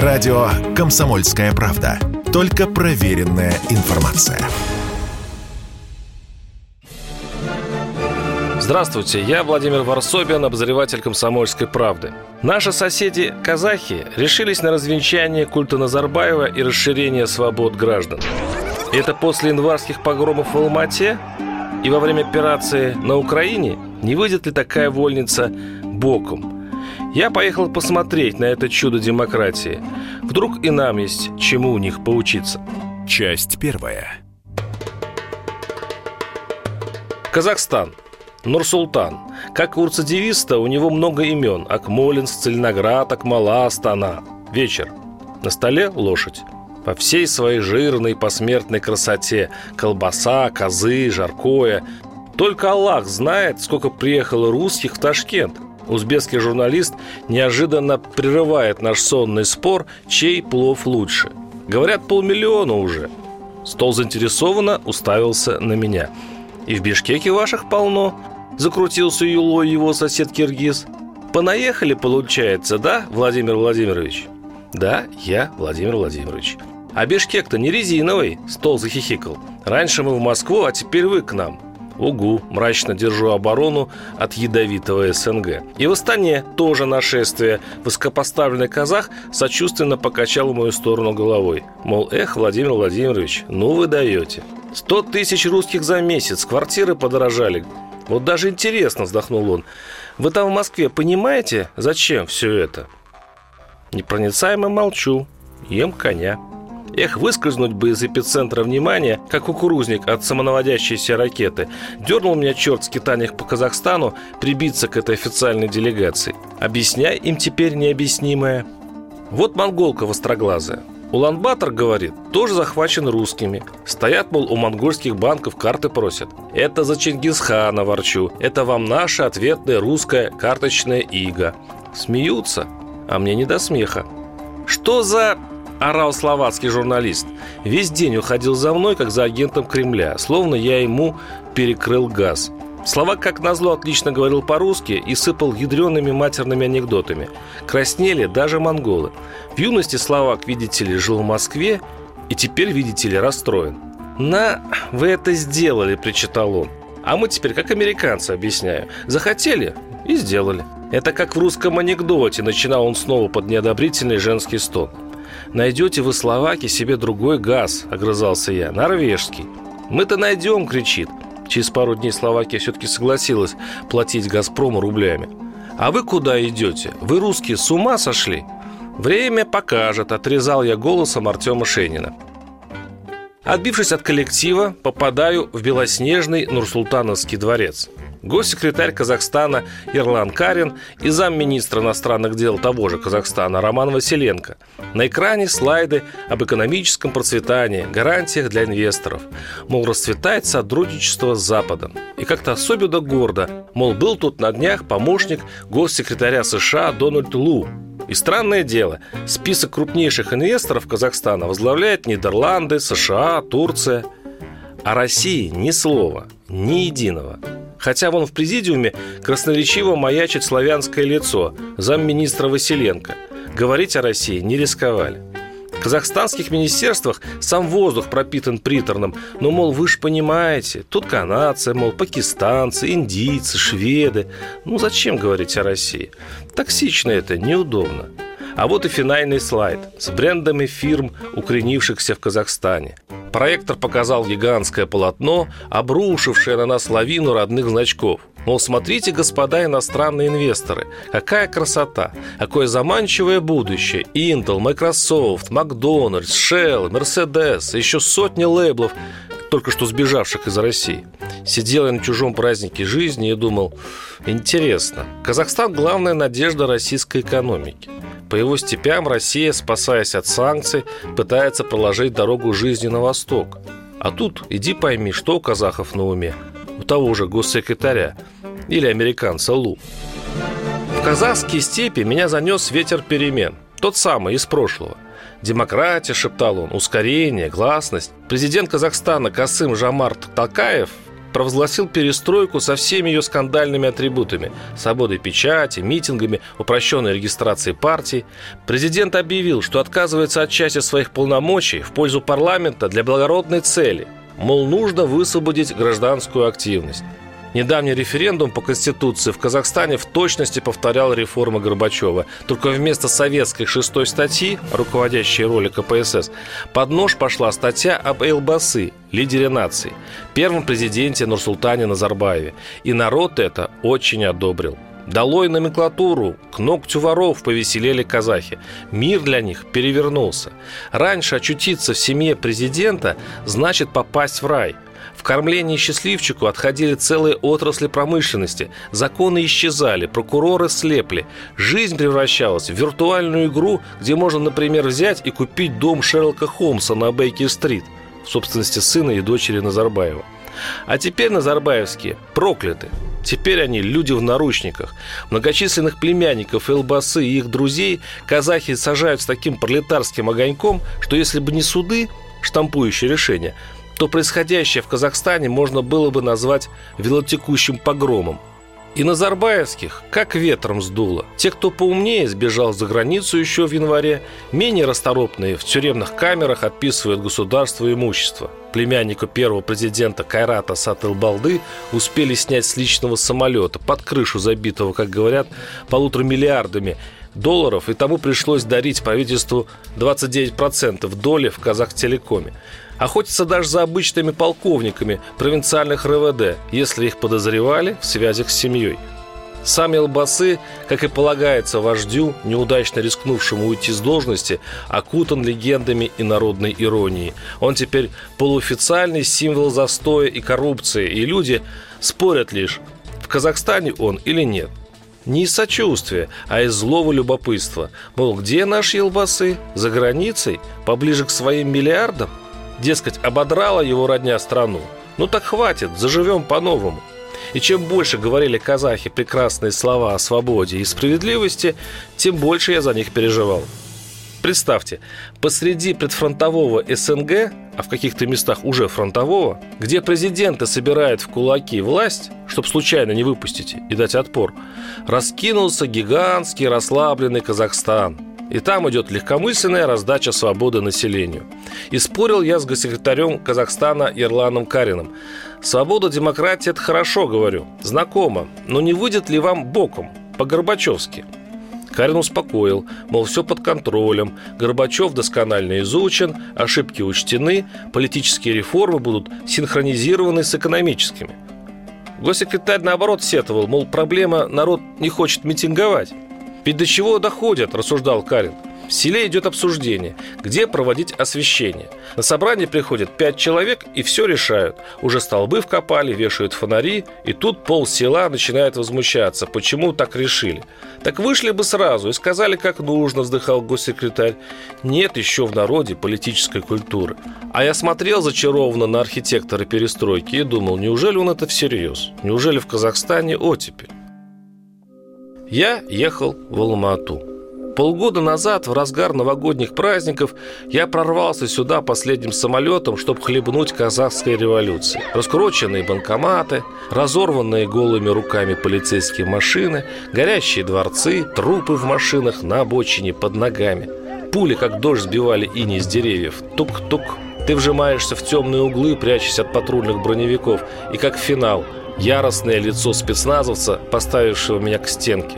Радио «Комсомольская правда». Только проверенная информация. Здравствуйте, я Владимир Варсобин, обозреватель «Комсомольской правды». Наши соседи, казахи, решились на развенчание культа Назарбаева и расширение свобод граждан. Это после январских погромов в Алмате и во время операции на Украине не выйдет ли такая вольница боком – я поехал посмотреть на это чудо демократии. Вдруг и нам есть чему у них поучиться. Часть первая. Казахстан. Нурсултан. Как у рецидивиста, у него много имен. Акмолинск, Цельноград, Акмала, Астана. Вечер. На столе лошадь. По всей своей жирной посмертной красоте. Колбаса, козы, жаркое. Только Аллах знает, сколько приехало русских в Ташкент – Узбекский журналист неожиданно прерывает наш сонный спор, чей плов лучше. Говорят, полмиллиона уже. Стол заинтересованно уставился на меня. И в Бишкеке ваших полно. Закрутился юлой его сосед Киргиз. Понаехали, получается, да, Владимир Владимирович? Да, я Владимир Владимирович. А Бишкек-то не резиновый, стол захихикал. Раньше мы в Москву, а теперь вы к нам. Угу, мрачно держу оборону от ядовитого СНГ. И в Астане тоже нашествие. Высокопоставленный казах сочувственно покачал в мою сторону головой. Мол, эх, Владимир Владимирович, ну вы даете. Сто тысяч русских за месяц, квартиры подорожали. Вот даже интересно, вздохнул он. Вы там в Москве понимаете, зачем все это? Непроницаемо молчу, ем коня. Эх, выскользнуть бы из эпицентра внимания, как кукурузник от самонаводящейся ракеты. Дернул меня черт скитаниях по Казахстану прибиться к этой официальной делегации. Объясняй им теперь необъяснимое. Вот монголка востроглазая. Улан-Батор, говорит, тоже захвачен русскими. Стоят, мол, у монгольских банков карты просят. Это за Чингисхана ворчу. Это вам наша ответная русская карточная ига. Смеются, а мне не до смеха. Что за орал словацкий журналист. Весь день уходил за мной, как за агентом Кремля, словно я ему перекрыл газ. Словак, как назло, отлично говорил по-русски и сыпал ядреными матерными анекдотами. Краснели даже монголы. В юности Словак, видите ли, жил в Москве и теперь, видите ли, расстроен. «На, вы это сделали», – причитал он. «А мы теперь, как американцы, объясняю. Захотели и сделали». Это как в русском анекдоте, начинал он снова под неодобрительный женский стон. «Найдете вы, словаки, себе другой газ», – огрызался я, – «норвежский». «Мы-то найдем», – кричит. Через пару дней Словакия все-таки согласилась платить «Газпрому» рублями. «А вы куда идете? Вы, русские, с ума сошли?» «Время покажет», – отрезал я голосом Артема Шенина. Отбившись от коллектива, попадаю в белоснежный Нурсултановский дворец – Госсекретарь Казахстана Ирлан Карин и замминистра иностранных дел того же Казахстана Роман Василенко. На экране слайды об экономическом процветании, гарантиях для инвесторов. Мол, расцветает сотрудничество с Западом. И как-то особенно гордо, мол, был тут на днях помощник госсекретаря США Дональд Лу, и странное дело, список крупнейших инвесторов Казахстана возглавляет Нидерланды, США, Турция. О России ни слова, ни единого. Хотя вон в президиуме красноречиво маячит славянское лицо, замминистра Василенко. Говорить о России не рисковали. В казахстанских министерствах сам воздух пропитан приторным, но, мол, вы же понимаете, тут канадцы, мол, пакистанцы, индийцы, шведы. Ну, зачем говорить о России? Токсично это, неудобно. А вот и финальный слайд с брендами фирм, укоренившихся в Казахстане. Проектор показал гигантское полотно, обрушившее на нас лавину родных значков. Мол, смотрите, господа иностранные инвесторы, какая красота, какое заманчивое будущее. Intel, Microsoft, McDonald's, Shell, Mercedes, еще сотни лейблов, только что сбежавших из России. Сидел я на чужом празднике жизни и думал, интересно, Казахстан – главная надежда российской экономики. По его степям Россия, спасаясь от санкций, пытается проложить дорогу жизни на восток. А тут иди пойми, что у казахов на уме. У того же госсекретаря или американца Лу. В казахские степи меня занес ветер перемен. Тот самый, из прошлого. Демократия, шептал он, ускорение, гласность. Президент Казахстана Касым Жамарт Такаев провозгласил перестройку со всеми ее скандальными атрибутами – свободой печати, митингами, упрощенной регистрацией партий. Президент объявил, что отказывается от части своих полномочий в пользу парламента для благородной цели – мол, нужно высвободить гражданскую активность. Недавний референдум по Конституции в Казахстане в точности повторял реформы Горбачева. Только вместо советской шестой статьи, руководящей роли КПСС, под нож пошла статья об Элбасы, лидере нации, первом президенте Нурсултане Назарбаеве. И народ это очень одобрил. Долой номенклатуру, к ногтю воров повеселели казахи. Мир для них перевернулся. Раньше очутиться в семье президента значит попасть в рай. В кормлении счастливчику отходили целые отрасли промышленности. Законы исчезали, прокуроры слепли. Жизнь превращалась в виртуальную игру, где можно, например, взять и купить дом Шерлока Холмса на Бейкер-стрит в собственности сына и дочери Назарбаева. А теперь Назарбаевские прокляты. Теперь они люди в наручниках. Многочисленных племянников Элбасы и их друзей казахи сажают с таким пролетарским огоньком, что если бы не суды, штампующие решения, то происходящее в Казахстане можно было бы назвать велотекущим погромом – и Назарбаевских как ветром сдуло. Те, кто поумнее, сбежал за границу еще в январе, менее расторопные в тюремных камерах отписывают государство имущество. Племянника первого президента Кайрата Сатылбалды успели снять с личного самолета под крышу забитого, как говорят, полутора миллиардами долларов, и тому пришлось дарить правительству 29% доли в Казахтелекоме. Охотятся даже за обычными полковниками провинциальных РВД, если их подозревали в связях с семьей. Сам Елбасы, как и полагается вождю, неудачно рискнувшему уйти с должности, окутан легендами и народной иронией. Он теперь полуофициальный символ застоя и коррупции, и люди спорят лишь, в Казахстане он или нет. Не из сочувствия, а из злого любопытства. Мол, где наш Елбасы? За границей? Поближе к своим миллиардам? Дескать, ободрала его родня страну. Ну так хватит, заживем по-новому. И чем больше говорили казахи прекрасные слова о свободе и справедливости, тем больше я за них переживал. Представьте, посреди предфронтового СНГ, а в каких-то местах уже фронтового, где президенты собирают в кулаки власть, чтобы случайно не выпустить и дать отпор, раскинулся гигантский расслабленный Казахстан – и там идет легкомысленная раздача свободы населению. И спорил я с госсекретарем Казахстана Ирланом Карином. Свобода, демократия – это хорошо, говорю, знакомо, но не выйдет ли вам боком, по-горбачевски? Карин успокоил, мол, все под контролем, Горбачев досконально изучен, ошибки учтены, политические реформы будут синхронизированы с экономическими. Госсекретарь, наоборот, сетовал, мол, проблема – народ не хочет митинговать. Ведь до чего доходят, рассуждал Карин. В селе идет обсуждение, где проводить освещение. На собрание приходят пять человек и все решают. Уже столбы вкопали, вешают фонари, и тут пол села начинает возмущаться, почему так решили. Так вышли бы сразу и сказали, как нужно, вздыхал госсекретарь. Нет еще в народе политической культуры. А я смотрел зачарованно на архитектора перестройки и думал, неужели он это всерьез? Неужели в Казахстане оттепель? Я ехал в Алмату. Полгода назад, в разгар новогодних праздников, я прорвался сюда последним самолетом, чтобы хлебнуть казахской революции. Раскрученные банкоматы, разорванные голыми руками полицейские машины, горящие дворцы, трупы в машинах на обочине под ногами. Пули, как дождь, сбивали ини с деревьев. Тук-тук. Ты вжимаешься в темные углы, прячась от патрульных броневиков. И как финал – яростное лицо спецназовца, поставившего меня к стенке.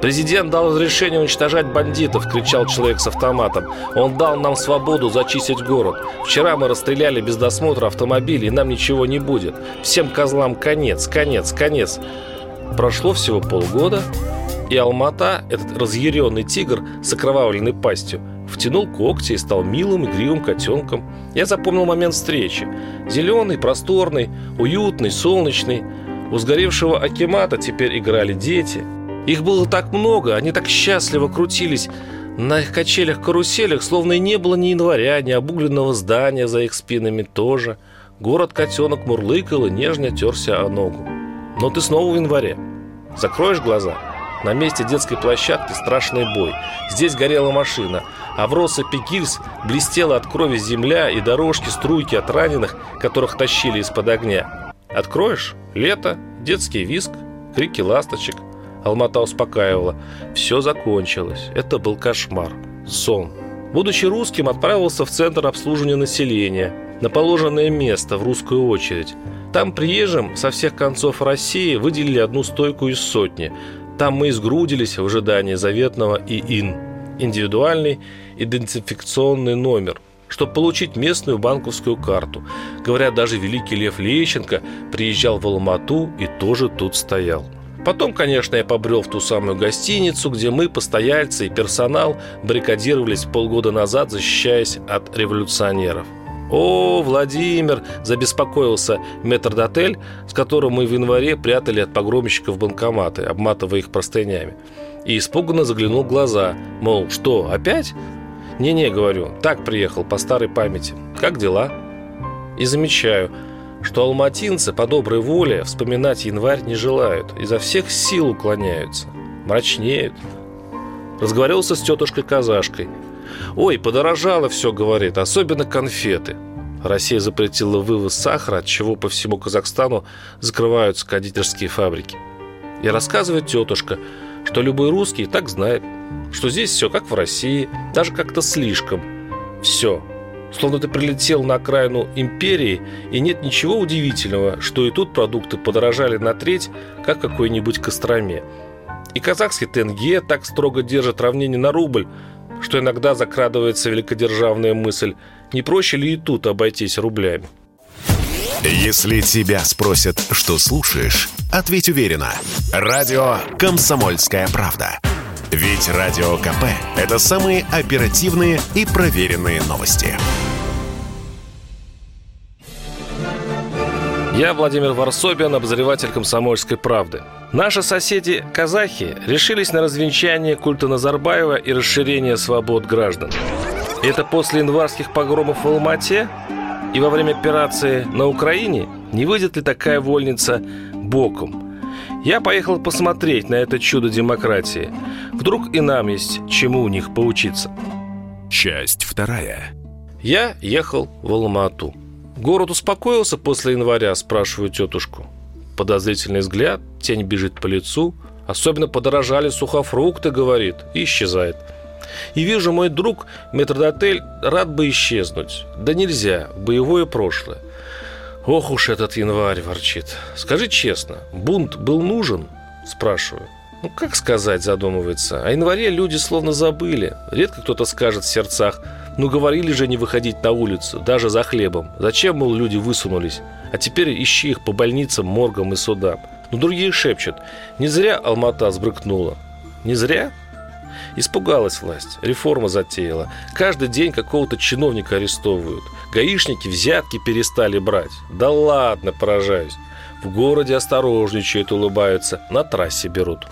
«Президент дал разрешение уничтожать бандитов!» – кричал человек с автоматом. «Он дал нам свободу зачистить город. Вчера мы расстреляли без досмотра автомобилей, и нам ничего не будет. Всем козлам конец, конец, конец!» Прошло всего полгода, и Алмата, этот разъяренный тигр с окровавленной пастью, втянул когти и стал милым игривым котенком. Я запомнил момент встречи. Зеленый, просторный, уютный, солнечный. У сгоревшего Акимата теперь играли дети. Их было так много, они так счастливо крутились на их качелях-каруселях, словно и не было ни января, ни обугленного здания за их спинами тоже. Город-котенок мурлыкал и нежно терся о ногу. Но ты снова в январе. Закроешь глаза – на месте детской площадки страшный бой. Здесь горела машина, а в россыпи гильз блестела от крови земля и дорожки, струйки от раненых, которых тащили из-под огня. Откроешь – лето, детский виск, крики ласточек. Алмата успокаивала. Все закончилось. Это был кошмар. Сон. Будучи русским, отправился в Центр обслуживания населения, на положенное место в русскую очередь. Там приезжим со всех концов России выделили одну стойку из сотни. Там мы изгрудились в ожидании заветного ИИН – индивидуальный идентификационный номер – чтобы получить местную банковскую карту. Говорят, даже великий Лев Лещенко приезжал в Алмату и тоже тут стоял. Потом, конечно, я побрел в ту самую гостиницу, где мы, постояльцы и персонал, баррикадировались полгода назад, защищаясь от революционеров. «О, Владимир!» – забеспокоился метрдотель, с которым мы в январе прятали от погромщиков банкоматы, обматывая их простынями. И испуганно заглянул в глаза, мол, что, опять? «Не-не», — говорю, — «так приехал, по старой памяти. Как дела?» И замечаю, что алматинцы по доброй воле вспоминать январь не желают, изо всех сил уклоняются, мрачнеют. Разговаривался с тетушкой-казашкой. «Ой, подорожало все», — говорит, — «особенно конфеты». Россия запретила вывоз сахара, от чего по всему Казахстану закрываются кондитерские фабрики. И рассказывает тетушка, что любой русский так знает – что здесь все как в России, даже как-то слишком. Все. Словно ты прилетел на окраину империи, и нет ничего удивительного, что и тут продукты подорожали на треть, как какой-нибудь Костроме. И казахский тенге так строго держит равнение на рубль, что иногда закрадывается великодержавная мысль, не проще ли и тут обойтись рублями. Если тебя спросят, что слушаешь, ответь уверенно. Радио «Комсомольская правда». Ведь Радио КП – это самые оперативные и проверенные новости. Я Владимир Варсобин, обозреватель «Комсомольской правды». Наши соседи казахи решились на развенчание культа Назарбаева и расширение свобод граждан. Это после январских погромов в Алмате и во время операции на Украине не выйдет ли такая вольница боком – я поехал посмотреть на это чудо демократии. Вдруг и нам есть чему у них поучиться. Часть вторая. Я ехал в Алмату. Город успокоился после января, спрашиваю тетушку. Подозрительный взгляд, тень бежит по лицу. Особенно подорожали сухофрукты, говорит, и исчезает. И вижу, мой друг, метрдотель, рад бы исчезнуть. Да нельзя, боевое прошлое. Ох уж этот январь, ворчит. Скажи честно, бунт был нужен? Спрашиваю. Ну, как сказать, задумывается. О январе люди словно забыли. Редко кто-то скажет в сердцах, ну, говорили же не выходить на улицу, даже за хлебом. Зачем, мол, люди высунулись? А теперь ищи их по больницам, моргам и судам. Но другие шепчут. Не зря Алмата сбрыкнула. Не зря? Испугалась власть, реформа затеяла. Каждый день какого-то чиновника арестовывают. Гаишники взятки перестали брать. Да ладно, поражаюсь. В городе осторожничают, улыбаются, на трассе берут.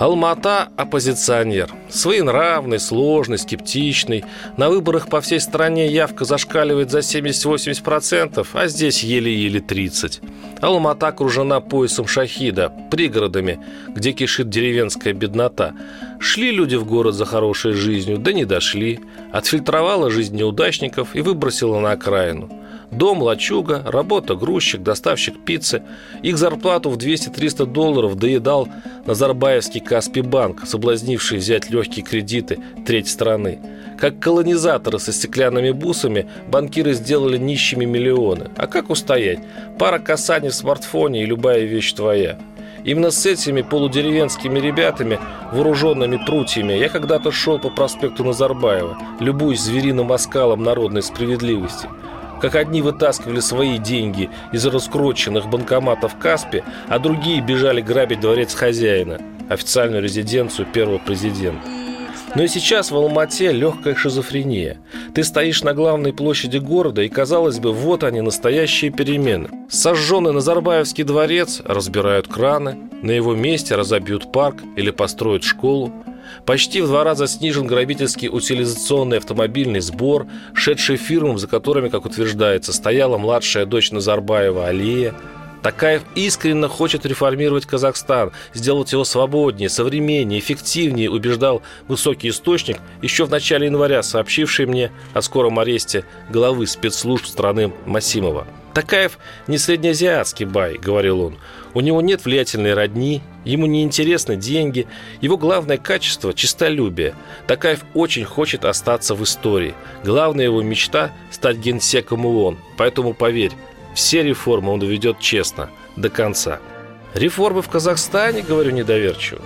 Алмата – оппозиционер. Своенравный, сложный, скептичный. На выборах по всей стране явка зашкаливает за 70-80%, а здесь еле-еле 30%. Алмата окружена поясом шахида, пригородами, где кишит деревенская беднота. Шли люди в город за хорошей жизнью, да не дошли. Отфильтровала жизнь неудачников и выбросила на окраину. Дом, лачуга, работа, грузчик, доставщик пиццы. Их зарплату в 200-300 долларов доедал Назарбаевский Каспий банк, соблазнивший взять легкие кредиты треть страны. Как колонизаторы со стеклянными бусами, банкиры сделали нищими миллионы. А как устоять? Пара касаний в смартфоне и любая вещь твоя. Именно с этими полудеревенскими ребятами, вооруженными прутьями, я когда-то шел по проспекту Назарбаева, любуясь звериным оскалом народной справедливости – как одни вытаскивали свои деньги из раскрученных банкоматов Каспи, а другие бежали грабить дворец хозяина, официальную резиденцию первого президента. Но и сейчас в Алмате легкая шизофрения. Ты стоишь на главной площади города, и, казалось бы, вот они, настоящие перемены. Сожженный Назарбаевский дворец разбирают краны, на его месте разобьют парк или построят школу. Почти в два раза снижен грабительский утилизационный автомобильный сбор, шедший фирмам, за которыми, как утверждается, стояла младшая дочь Назарбаева Алия. Такаев искренне хочет реформировать Казахстан, сделать его свободнее, современнее, эффективнее, убеждал высокий источник, еще в начале января сообщивший мне о скором аресте главы спецслужб страны Масимова. Такаев не среднеазиатский бай, говорил он. У него нет влиятельной родни, ему не интересны деньги, его главное качество – честолюбие. Такаев очень хочет остаться в истории. Главная его мечта – стать генсеком ООН. Поэтому поверь, все реформы он доведет честно, до конца. Реформы в Казахстане, говорю недоверчиво.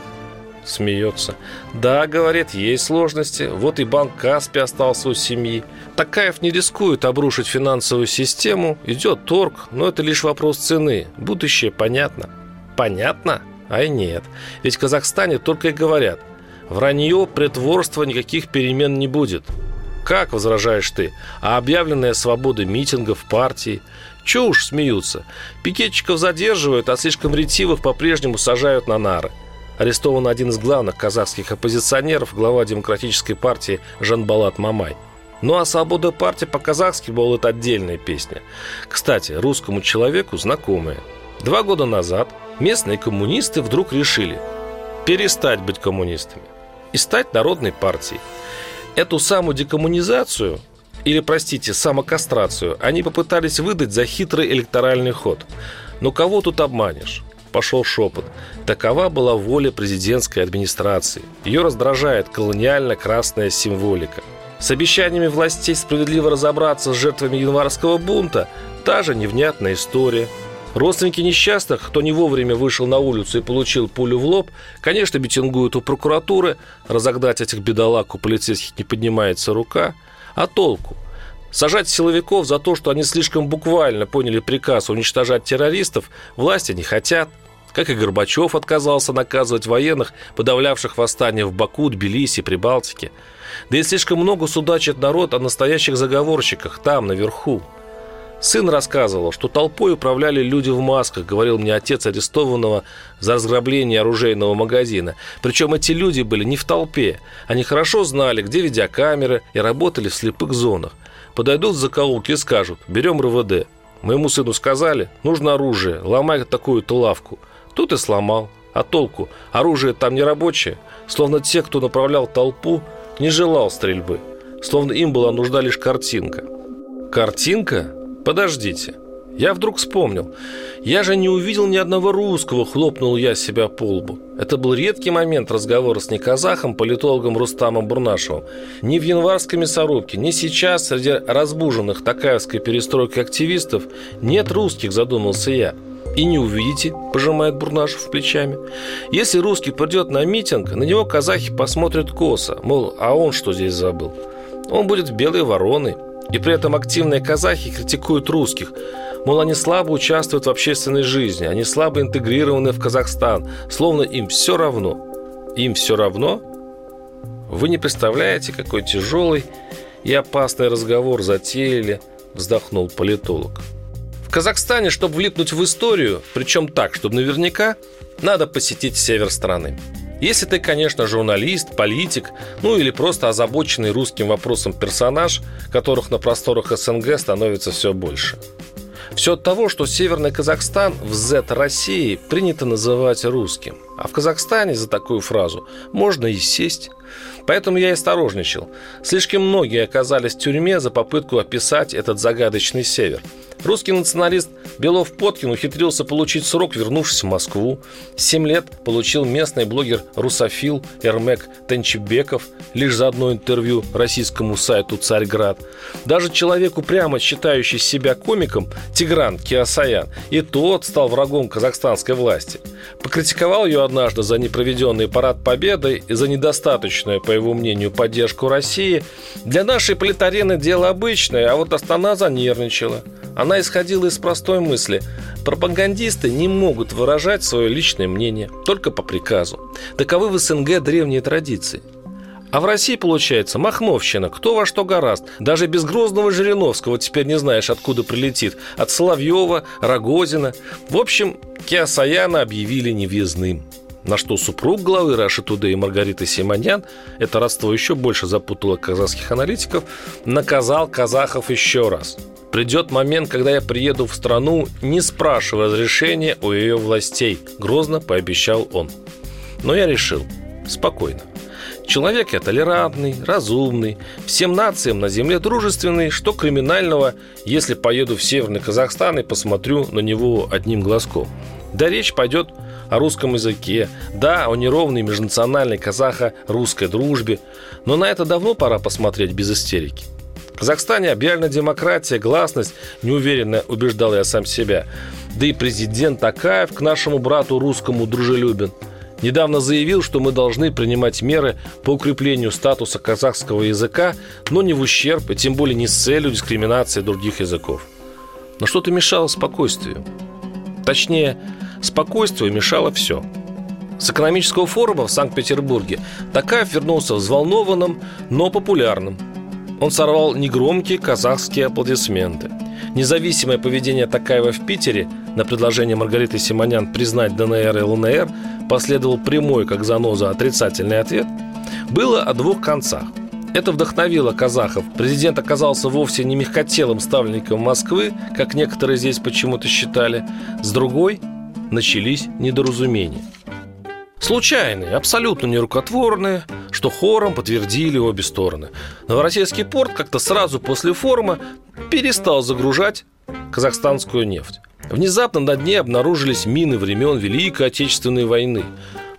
Смеется. Да, говорит, есть сложности. Вот и банк Каспи остался у семьи. Такаев не рискует обрушить финансовую систему. Идет торг, но это лишь вопрос цены. Будущее понятно. Понятно? Ай нет. Ведь в Казахстане только и говорят. Вранье, притворство, никаких перемен не будет. Как, возражаешь ты, а объявленная свобода митингов, партий? Чего уж смеются? Пикетчиков задерживают, а слишком ретивых по-прежнему сажают на нары. Арестован один из главных казахских оппозиционеров, глава демократической партии Жанбалат Мамай. Ну а «Свобода партии» по-казахски была это отдельная песня. Кстати, русскому человеку знакомая. Два года назад местные коммунисты вдруг решили перестать быть коммунистами и стать народной партией. Эту самую декоммунизацию или, простите, самокастрацию они попытались выдать за хитрый электоральный ход. Но кого тут обманешь? Пошел шепот. Такова была воля президентской администрации. Ее раздражает колониально-красная символика. С обещаниями властей справедливо разобраться с жертвами январского бунта та же невнятная история. Родственники несчастных, кто не вовремя вышел на улицу и получил пулю в лоб, конечно, митингуют у прокуратуры, разогнать этих бедолаг у полицейских не поднимается рука. А толку? Сажать силовиков за то, что они слишком буквально поняли приказ уничтожать террористов, власти не хотят. Как и Горбачев отказался наказывать военных, подавлявших восстание в Баку, Тбилиси, Прибалтике. Да и слишком много судачит народ о настоящих заговорщиках там, наверху. Сын рассказывал, что толпой управляли люди в масках, говорил мне отец арестованного за разграбление оружейного магазина. Причем эти люди были не в толпе. Они хорошо знали, где видеокамеры и работали в слепых зонах. Подойдут за закоулки и скажут «берем РВД». Моему сыну сказали «нужно оружие, ломай такую-то лавку». Тут и сломал. А толку? Оружие там не рабочее. Словно те, кто направлял толпу, не желал стрельбы. Словно им была нужна лишь картинка. Картинка? Подождите. Я вдруг вспомнил. Я же не увидел ни одного русского, хлопнул я себя по лбу. Это был редкий момент разговора с неказахом, политологом Рустамом Бурнашевым. Ни в январской мясорубке, ни сейчас среди разбуженных такаевской перестройкой активистов нет русских, задумался я. И не увидите, пожимает Бурнашев плечами. Если русский придет на митинг, на него казахи посмотрят косо, мол, а он что здесь забыл? Он будет белой вороной. И при этом активные казахи критикуют русских, мол, они слабо участвуют в общественной жизни, они слабо интегрированы в Казахстан, словно им все равно. Им все равно? Вы не представляете, какой тяжелый и опасный разговор затеяли, вздохнул политолог. В Казахстане, чтобы влипнуть в историю, причем так, чтобы наверняка, надо посетить север страны. Если ты, конечно, журналист, политик, ну или просто озабоченный русским вопросом персонаж, которых на просторах СНГ становится все больше. Все от того, что Северный Казахстан в Z России принято называть русским. А в Казахстане за такую фразу можно и сесть. Поэтому я и осторожничал. Слишком многие оказались в тюрьме за попытку описать этот загадочный север – Русский националист Белов-Поткин ухитрился получить срок, вернувшись в Москву. Семь лет получил местный блогер-русофил Эрмек Тенчебеков лишь за одно интервью российскому сайту «Царьград». Даже человеку, прямо считающий себя комиком, Тигран Киасаян, и тот стал врагом казахстанской власти. Покритиковал ее однажды за непроведенный парад Победы и за недостаточную, по его мнению, поддержку России. Для нашей политарены дело обычное, а вот Астана занервничала. Она исходила из простой мысли. Пропагандисты не могут выражать свое личное мнение только по приказу. Таковы в СНГ древние традиции. А в России, получается, махновщина, кто во что гораст. Даже без Грозного Жириновского теперь не знаешь, откуда прилетит. От Соловьева, Рогозина. В общем, Киасаяна объявили невъездным. На что супруг главы Раши Туды и Маргарита Симоньян, это родство еще больше запутало казахских аналитиков, наказал казахов еще раз – Придет момент, когда я приеду в страну, не спрашивая разрешения у ее властей, грозно пообещал он. Но я решил, спокойно. Человек я толерантный, разумный, всем нациям на земле дружественный, что криминального, если поеду в Северный Казахстан и посмотрю на него одним глазком. Да речь пойдет о русском языке, да, о неровной межнациональной казахо-русской дружбе, но на это давно пора посмотреть без истерики. В Казахстане объявлена демократия, гласность, неуверенно убеждал я сам себя. Да и президент Такаев к нашему брату русскому дружелюбен – недавно заявил, что мы должны принимать меры по укреплению статуса казахского языка, но не в ущерб и тем более не с целью дискриминации других языков. Но что-то мешало спокойствию. Точнее, спокойствию мешало все. С экономического форума в Санкт-Петербурге Такаев вернулся взволнованным, но популярным. Он сорвал негромкие казахские аплодисменты. Независимое поведение Такаева в Питере на предложение Маргариты Симонян признать ДНР и ЛНР последовал прямой, как заноза, отрицательный ответ, было о двух концах. Это вдохновило казахов. Президент оказался вовсе не мягкотелым ставленником Москвы, как некоторые здесь почему-то считали. С другой начались недоразумения. Случайные, абсолютно нерукотворные, что хором подтвердили обе стороны. Новороссийский порт как-то сразу после форума перестал загружать казахстанскую нефть. Внезапно на дне обнаружились мины времен Великой Отечественной войны.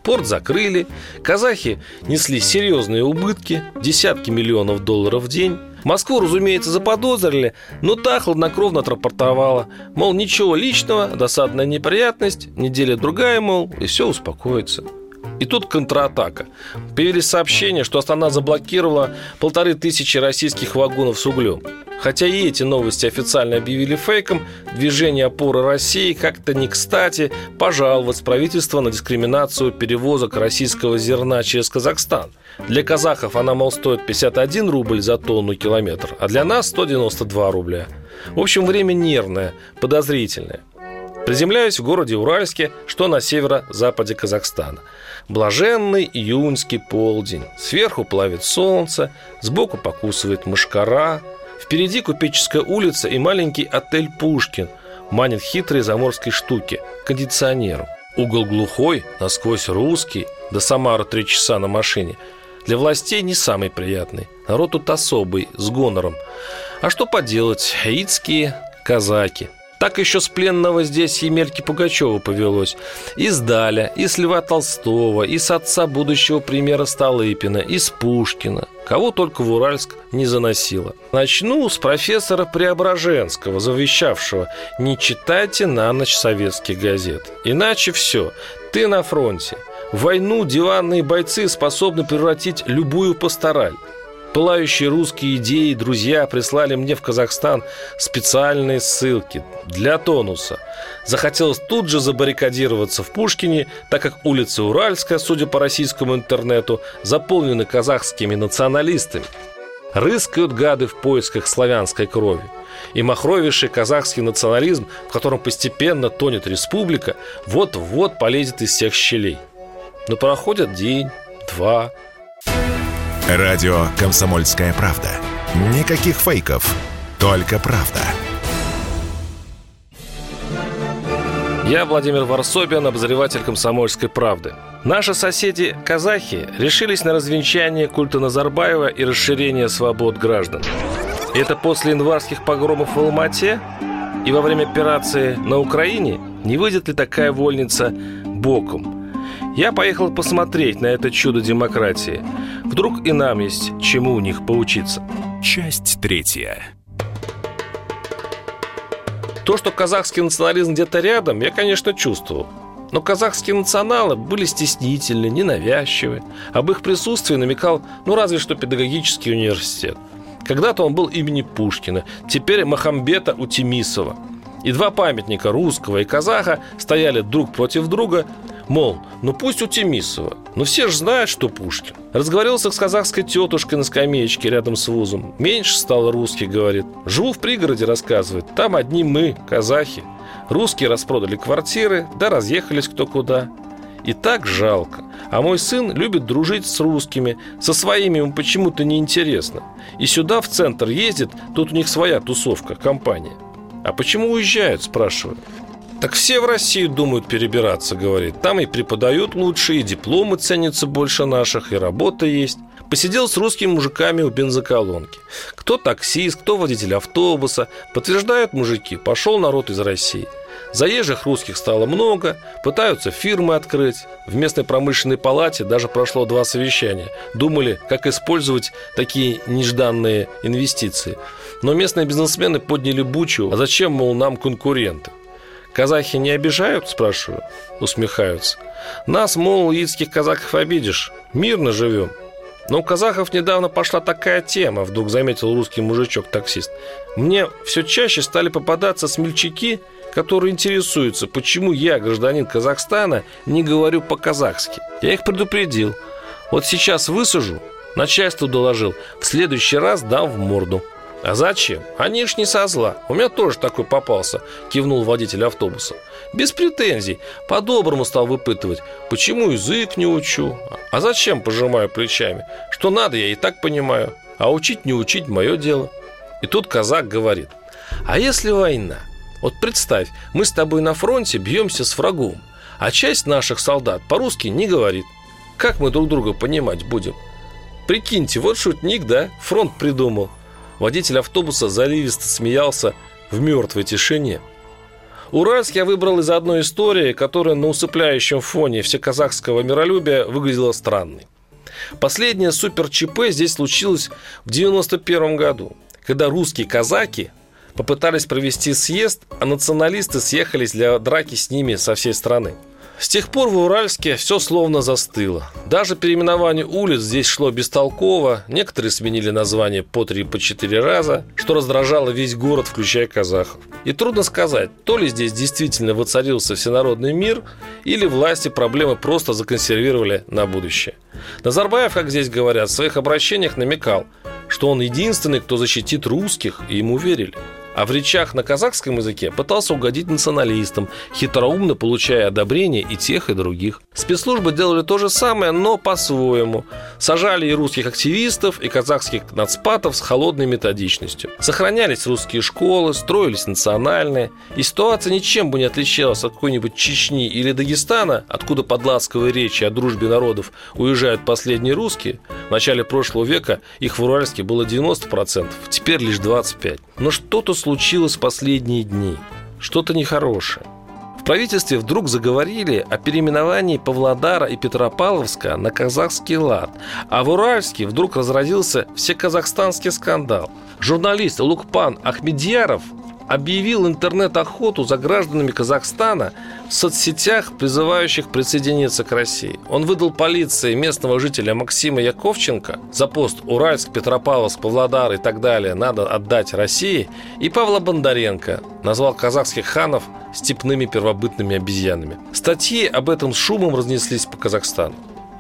Порт закрыли, казахи несли серьезные убытки, десятки миллионов долларов в день. Москву, разумеется, заподозрили, но та хладнокровно отрапортовала. Мол, ничего личного, досадная неприятность, неделя-другая, мол, и все успокоится. И тут контратака. Появились сообщения, что Астана заблокировала полторы тысячи российских вагонов с углем. Хотя и эти новости официально объявили фейком, движение опоры России как-то не кстати пожаловать правительство на дискриминацию перевозок российского зерна через Казахстан. Для казахов она, мол, стоит 51 рубль за тонну километр, а для нас 192 рубля. В общем, время нервное, подозрительное. Приземляюсь в городе Уральске, что на северо-западе Казахстана. Блаженный июньский полдень. Сверху плавит солнце, сбоку покусывает мышкара. Впереди купеческая улица и маленький отель «Пушкин» манит хитрые заморской штуки – кондиционеру. Угол глухой, насквозь русский, до Самары три часа на машине. Для властей не самый приятный. Народ тут особый, с гонором. А что поделать, аидские казаки – так еще с пленного здесь Емельки Пугачева повелось. Из Даля, из Льва Толстого, из отца будущего премьера Столыпина, из Пушкина. Кого только в Уральск не заносило. Начну с профессора Преображенского, завещавшего «Не читайте на ночь советских газет, иначе все, ты на фронте». В войну диванные бойцы способны превратить любую пастораль. Пылающие русские идеи друзья прислали мне в Казахстан специальные ссылки для тонуса. Захотелось тут же забаррикадироваться в Пушкине, так как улицы Уральска, судя по российскому интернету, заполнены казахскими националистами. Рыскают гады в поисках славянской крови. И махровейший казахский национализм, в котором постепенно тонет республика, вот-вот полезет из всех щелей. Но проходит день, два, Радио «Комсомольская правда». Никаких фейков, только правда. Я Владимир Варсобин, обозреватель «Комсомольской правды». Наши соседи казахи решились на развенчание культа Назарбаева и расширение свобод граждан. Это после январских погромов в Алмате и во время операции на Украине не выйдет ли такая вольница боком – я поехал посмотреть на это чудо демократии. Вдруг и нам есть чему у них поучиться. Часть третья. То, что казахский национализм где-то рядом, я, конечно, чувствовал. Но казахские националы были стеснительны, ненавязчивы. Об их присутствии намекал, ну, разве что педагогический университет. Когда-то он был имени Пушкина, теперь Махамбета Утимисова. И два памятника русского и казаха стояли друг против друга Мол, ну пусть у Тимисова. Но все же знают, что Пушкин. Разговорился с казахской тетушкой на скамеечке рядом с вузом. Меньше стало русских, говорит. Живу в пригороде, рассказывает. Там одни мы, казахи. Русские распродали квартиры, да разъехались кто куда. И так жалко. А мой сын любит дружить с русскими. Со своими ему почему-то неинтересно. И сюда, в центр, ездит, тут у них своя тусовка, компания. А почему уезжают, спрашиваю. Так все в Россию думают перебираться, говорит. Там и преподают лучше, и дипломы ценятся больше наших, и работа есть. Посидел с русскими мужиками у бензоколонки. Кто таксист, кто водитель автобуса. Подтверждают мужики, пошел народ из России. Заезжих русских стало много, пытаются фирмы открыть. В местной промышленной палате даже прошло два совещания. Думали, как использовать такие нежданные инвестиции. Но местные бизнесмены подняли бучу, а зачем, мол, нам конкуренты? Казахи не обижают, спрашиваю? Усмехаются. Нас, мол, яицких казаков обидишь. Мирно живем. Но у казахов недавно пошла такая тема, вдруг заметил русский мужичок-таксист. Мне все чаще стали попадаться смельчаки, которые интересуются, почему я, гражданин Казахстана, не говорю по-казахски. Я их предупредил. Вот сейчас высажу, начальству доложил, в следующий раз дам в морду. «А зачем? Они ж не со зла. У меня тоже такой попался», – кивнул водитель автобуса. «Без претензий. По-доброму стал выпытывать. Почему язык не учу? А зачем пожимаю плечами? Что надо, я и так понимаю. А учить не учить – мое дело». И тут казак говорит. «А если война? Вот представь, мы с тобой на фронте бьемся с врагом, а часть наших солдат по-русски не говорит. Как мы друг друга понимать будем? Прикиньте, вот шутник, да, фронт придумал – Водитель автобуса заливисто смеялся в мертвой тишине. Уральск я выбрал из одной истории, которая на усыпляющем фоне всеказахского миролюбия выглядела странной. Последнее супер-ЧП здесь случилось в 91 году, когда русские казаки попытались провести съезд, а националисты съехались для драки с ними со всей страны. С тех пор в Уральске все словно застыло. Даже переименование улиц здесь шло бестолково, некоторые сменили название по три, по четыре раза, что раздражало весь город, включая казахов. И трудно сказать, то ли здесь действительно воцарился всенародный мир, или власти проблемы просто законсервировали на будущее. Назарбаев, как здесь говорят, в своих обращениях намекал, что он единственный, кто защитит русских, и ему верили а в речах на казахском языке пытался угодить националистам, хитроумно получая одобрение и тех, и других. Спецслужбы делали то же самое, но по-своему. Сажали и русских активистов, и казахских нацпатов с холодной методичностью. Сохранялись русские школы, строились национальные. И ситуация ничем бы не отличалась от какой-нибудь Чечни или Дагестана, откуда под ласковой речи о дружбе народов уезжают последние русские. В начале прошлого века их в Уральске было 90%, теперь лишь 25%. Но что-то случилось в последние дни. Что-то нехорошее. В правительстве вдруг заговорили о переименовании Павлодара и Петропавловска на казахский лад, а в Уральске вдруг разразился всеказахстанский скандал. Журналист Лукпан Ахмедьяров объявил интернет-охоту за гражданами Казахстана в соцсетях, призывающих присоединиться к России. Он выдал полиции местного жителя Максима Яковченко за пост Уральск, Петропавловск, Павлодар и так далее надо отдать России, и Павла Бондаренко назвал казахских ханов степными первобытными обезьянами. Статьи об этом с шумом разнеслись по Казахстану.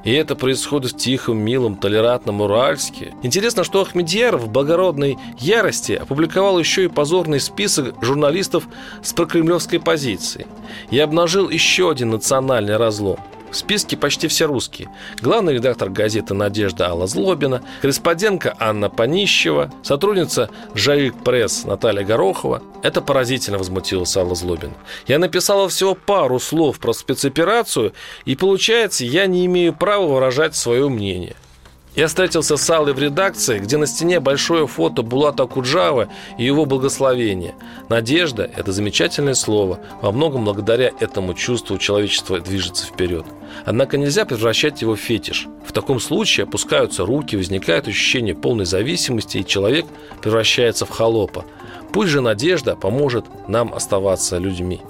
И это происходит в тихом, милом, толерантном Уральске. Интересно, что Ахмедьяров в благородной ярости опубликовал еще и позорный список журналистов с прокремлевской позиции и обнажил еще один национальный разлом – в списке почти все русские. Главный редактор газеты «Надежда» Алла Злобина, корреспондентка Анна Панищева, сотрудница «Жаик Пресс» Наталья Горохова. Это поразительно возмутилась Алла Злобина. Я написала всего пару слов про спецоперацию, и получается, я не имею права выражать свое мнение. Я встретился с Аллой в редакции, где на стене большое фото Булата Куджава и его благословения. Надежда – это замечательное слово. Во многом благодаря этому чувству человечество движется вперед. Однако нельзя превращать его в фетиш. В таком случае опускаются руки, возникает ощущение полной зависимости, и человек превращается в холопа. Пусть же надежда поможет нам оставаться людьми.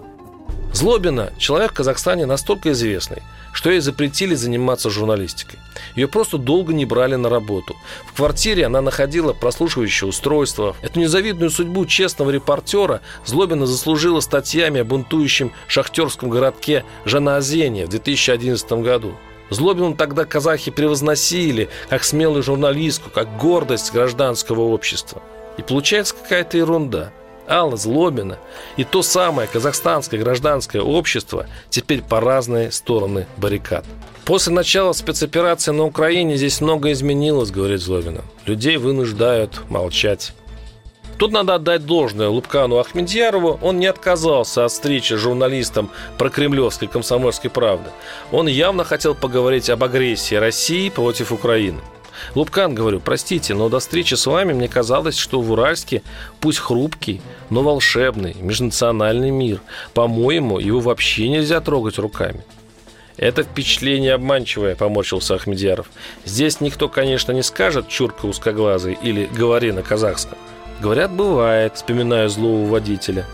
Злобина – человек в Казахстане настолько известный, что ей запретили заниматься журналистикой. Ее просто долго не брали на работу. В квартире она находила прослушивающее устройство. Эту незавидную судьбу честного репортера Злобина заслужила статьями о бунтующем шахтерском городке Жанаозене в 2011 году. Злобину тогда казахи превозносили как смелую журналистку, как гордость гражданского общества. И получается какая-то ерунда – Алла Злобина и то самое казахстанское гражданское общество теперь по разные стороны баррикад. После начала спецоперации на Украине здесь много изменилось, говорит Злобина. Людей вынуждают молчать. Тут надо отдать должное Лубкану Ахмедьярову. Он не отказался от встречи с журналистом про кремлевской комсомольской правды. Он явно хотел поговорить об агрессии России против Украины. Лубкан, говорю, простите, но до встречи с вами мне казалось, что в Уральске, пусть хрупкий, но волшебный, межнациональный мир. По-моему, его вообще нельзя трогать руками. Это впечатление обманчивое, поморщился Ахмедьяров. Здесь никто, конечно, не скажет «чурка узкоглазый» или «говори на казахском». Говорят, бывает, вспоминаю злого водителя.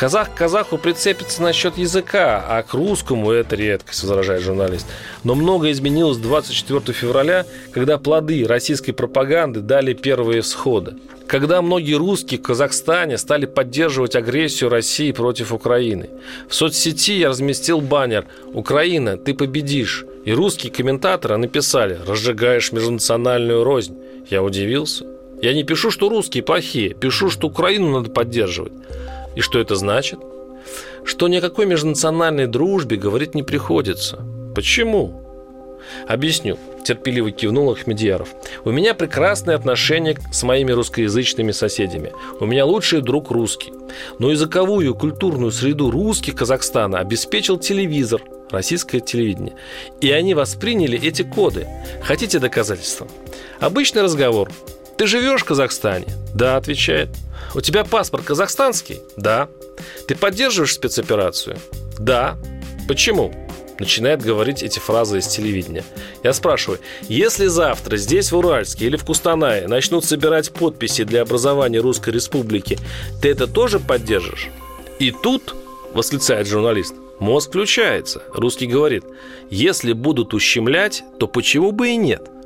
Казах к казаху прицепится насчет языка, а к русскому это редкость, возражает журналист. Но многое изменилось 24 февраля, когда плоды российской пропаганды дали первые всходы. Когда многие русские в Казахстане стали поддерживать агрессию России против Украины. В соцсети я разместил баннер «Украина, ты победишь». И русские комментаторы написали «Разжигаешь межнациональную рознь». Я удивился. Я не пишу, что русские плохие, пишу, что Украину надо поддерживать. И что это значит? Что ни о какой межнациональной дружбе говорить не приходится. Почему? Объясню, терпеливо кивнул Ахмедьяров. У меня прекрасные отношения с моими русскоязычными соседями. У меня лучший друг русский. Но языковую и культурную среду русских Казахстана обеспечил телевизор, российское телевидение. И они восприняли эти коды. Хотите доказательства? Обычный разговор. Ты живешь в Казахстане? Да, отвечает. У тебя паспорт казахстанский? Да. Ты поддерживаешь спецоперацию? Да. Почему? Начинает говорить эти фразы из телевидения. Я спрашиваю, если завтра здесь, в Уральске или в Кустанае, начнут собирать подписи для образования Русской Республики, ты это тоже поддержишь? И тут, восклицает журналист, мозг включается. Русский говорит, если будут ущемлять, то почему бы и нет –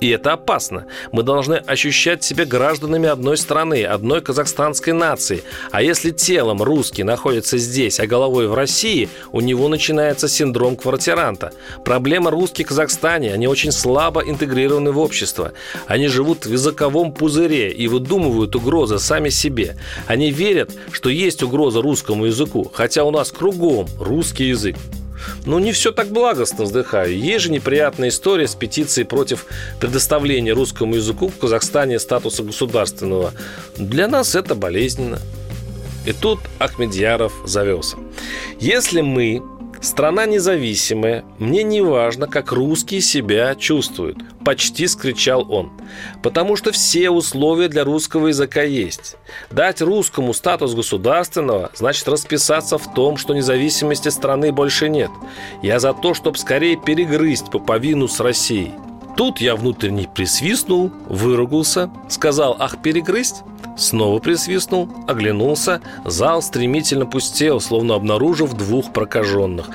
и это опасно. Мы должны ощущать себя гражданами одной страны, одной казахстанской нации. А если телом русский находится здесь, а головой в России, у него начинается синдром квартиранта. Проблема русских в Казахстане. Они очень слабо интегрированы в общество. Они живут в языковом пузыре и выдумывают угрозы сами себе. Они верят, что есть угроза русскому языку, хотя у нас кругом русский язык. Ну, не все так благостно, вздыхаю. Есть же неприятная история с петицией против предоставления русскому языку в Казахстане статуса государственного. Для нас это болезненно. И тут Ахмедьяров завелся. Если мы Страна независимая, мне не важно, как русские себя чувствуют, почти скричал он. Потому что все условия для русского языка есть. Дать русскому статус государственного значит расписаться в том, что независимости страны больше нет. Я за то, чтобы скорее перегрызть пуповину с Россией. Тут я внутренне присвистнул, выругался, сказал «Ах, перегрызть?» Снова присвистнул, оглянулся. Зал стремительно пустел, словно обнаружив двух прокаженных.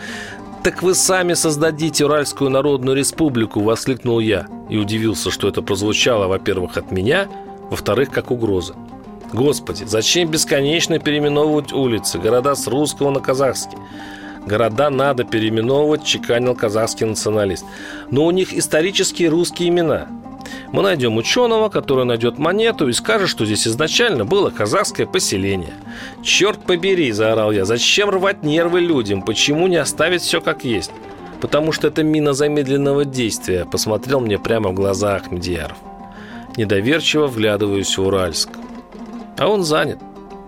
«Так вы сами создадите Уральскую Народную Республику!» – воскликнул я. И удивился, что это прозвучало, во-первых, от меня, во-вторых, как угроза. Господи, зачем бесконечно переименовывать улицы, города с русского на казахский? Города надо переименовывать, чеканил казахский националист. Но у них исторические русские имена – мы найдем ученого, который найдет монету и скажет, что здесь изначально было казахское поселение. «Черт побери!» – заорал я. «Зачем рвать нервы людям? Почему не оставить все как есть?» «Потому что это мина замедленного действия», – посмотрел мне прямо в глаза Ахмедьяров. Недоверчиво вглядываюсь в Уральск. А он занят.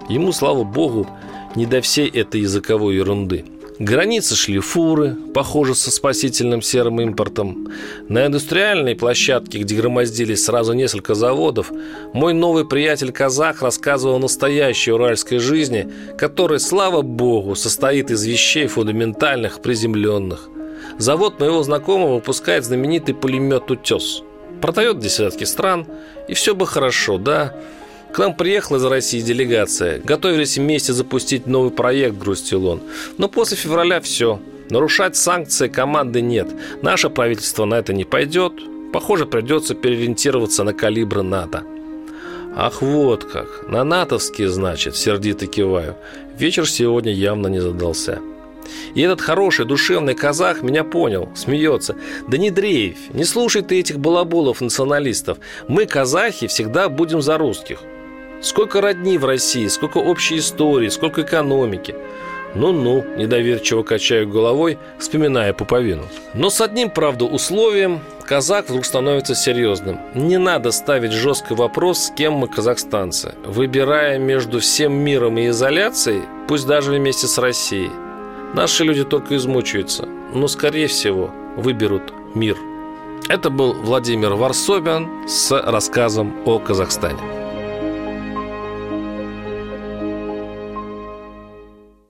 Ему, слава богу, не до всей этой языковой ерунды. Границы шли фуры, похоже, со спасительным серым импортом. На индустриальной площадке, где громоздились сразу несколько заводов, мой новый приятель-казах рассказывал о настоящей уральской жизни, которая, слава богу, состоит из вещей фундаментальных, приземленных. Завод моего знакомого выпускает знаменитый пулемет «Утес». Продает десятки стран, и все бы хорошо, да, к нам приехала из России делегация. Готовились вместе запустить новый проект, грустил он. Но после февраля все. Нарушать санкции команды нет. Наше правительство на это не пойдет. Похоже, придется переориентироваться на калибры НАТО. Ах, вот как. На натовские, значит, сердито киваю. Вечер сегодня явно не задался. И этот хороший, душевный казах меня понял, смеется. Да не дрейф, не слушай ты этих балаболов-националистов. Мы, казахи, всегда будем за русских. Сколько родни в России, сколько общей истории, сколько экономики. Ну-ну, недоверчиво качаю головой, вспоминая пуповину. Но с одним, правда, условием казах вдруг становится серьезным. Не надо ставить жесткий вопрос, с кем мы казахстанцы. Выбирая между всем миром и изоляцией, пусть даже вместе с Россией. Наши люди только измучаются, но, скорее всего, выберут мир. Это был Владимир Варсобин с рассказом о Казахстане.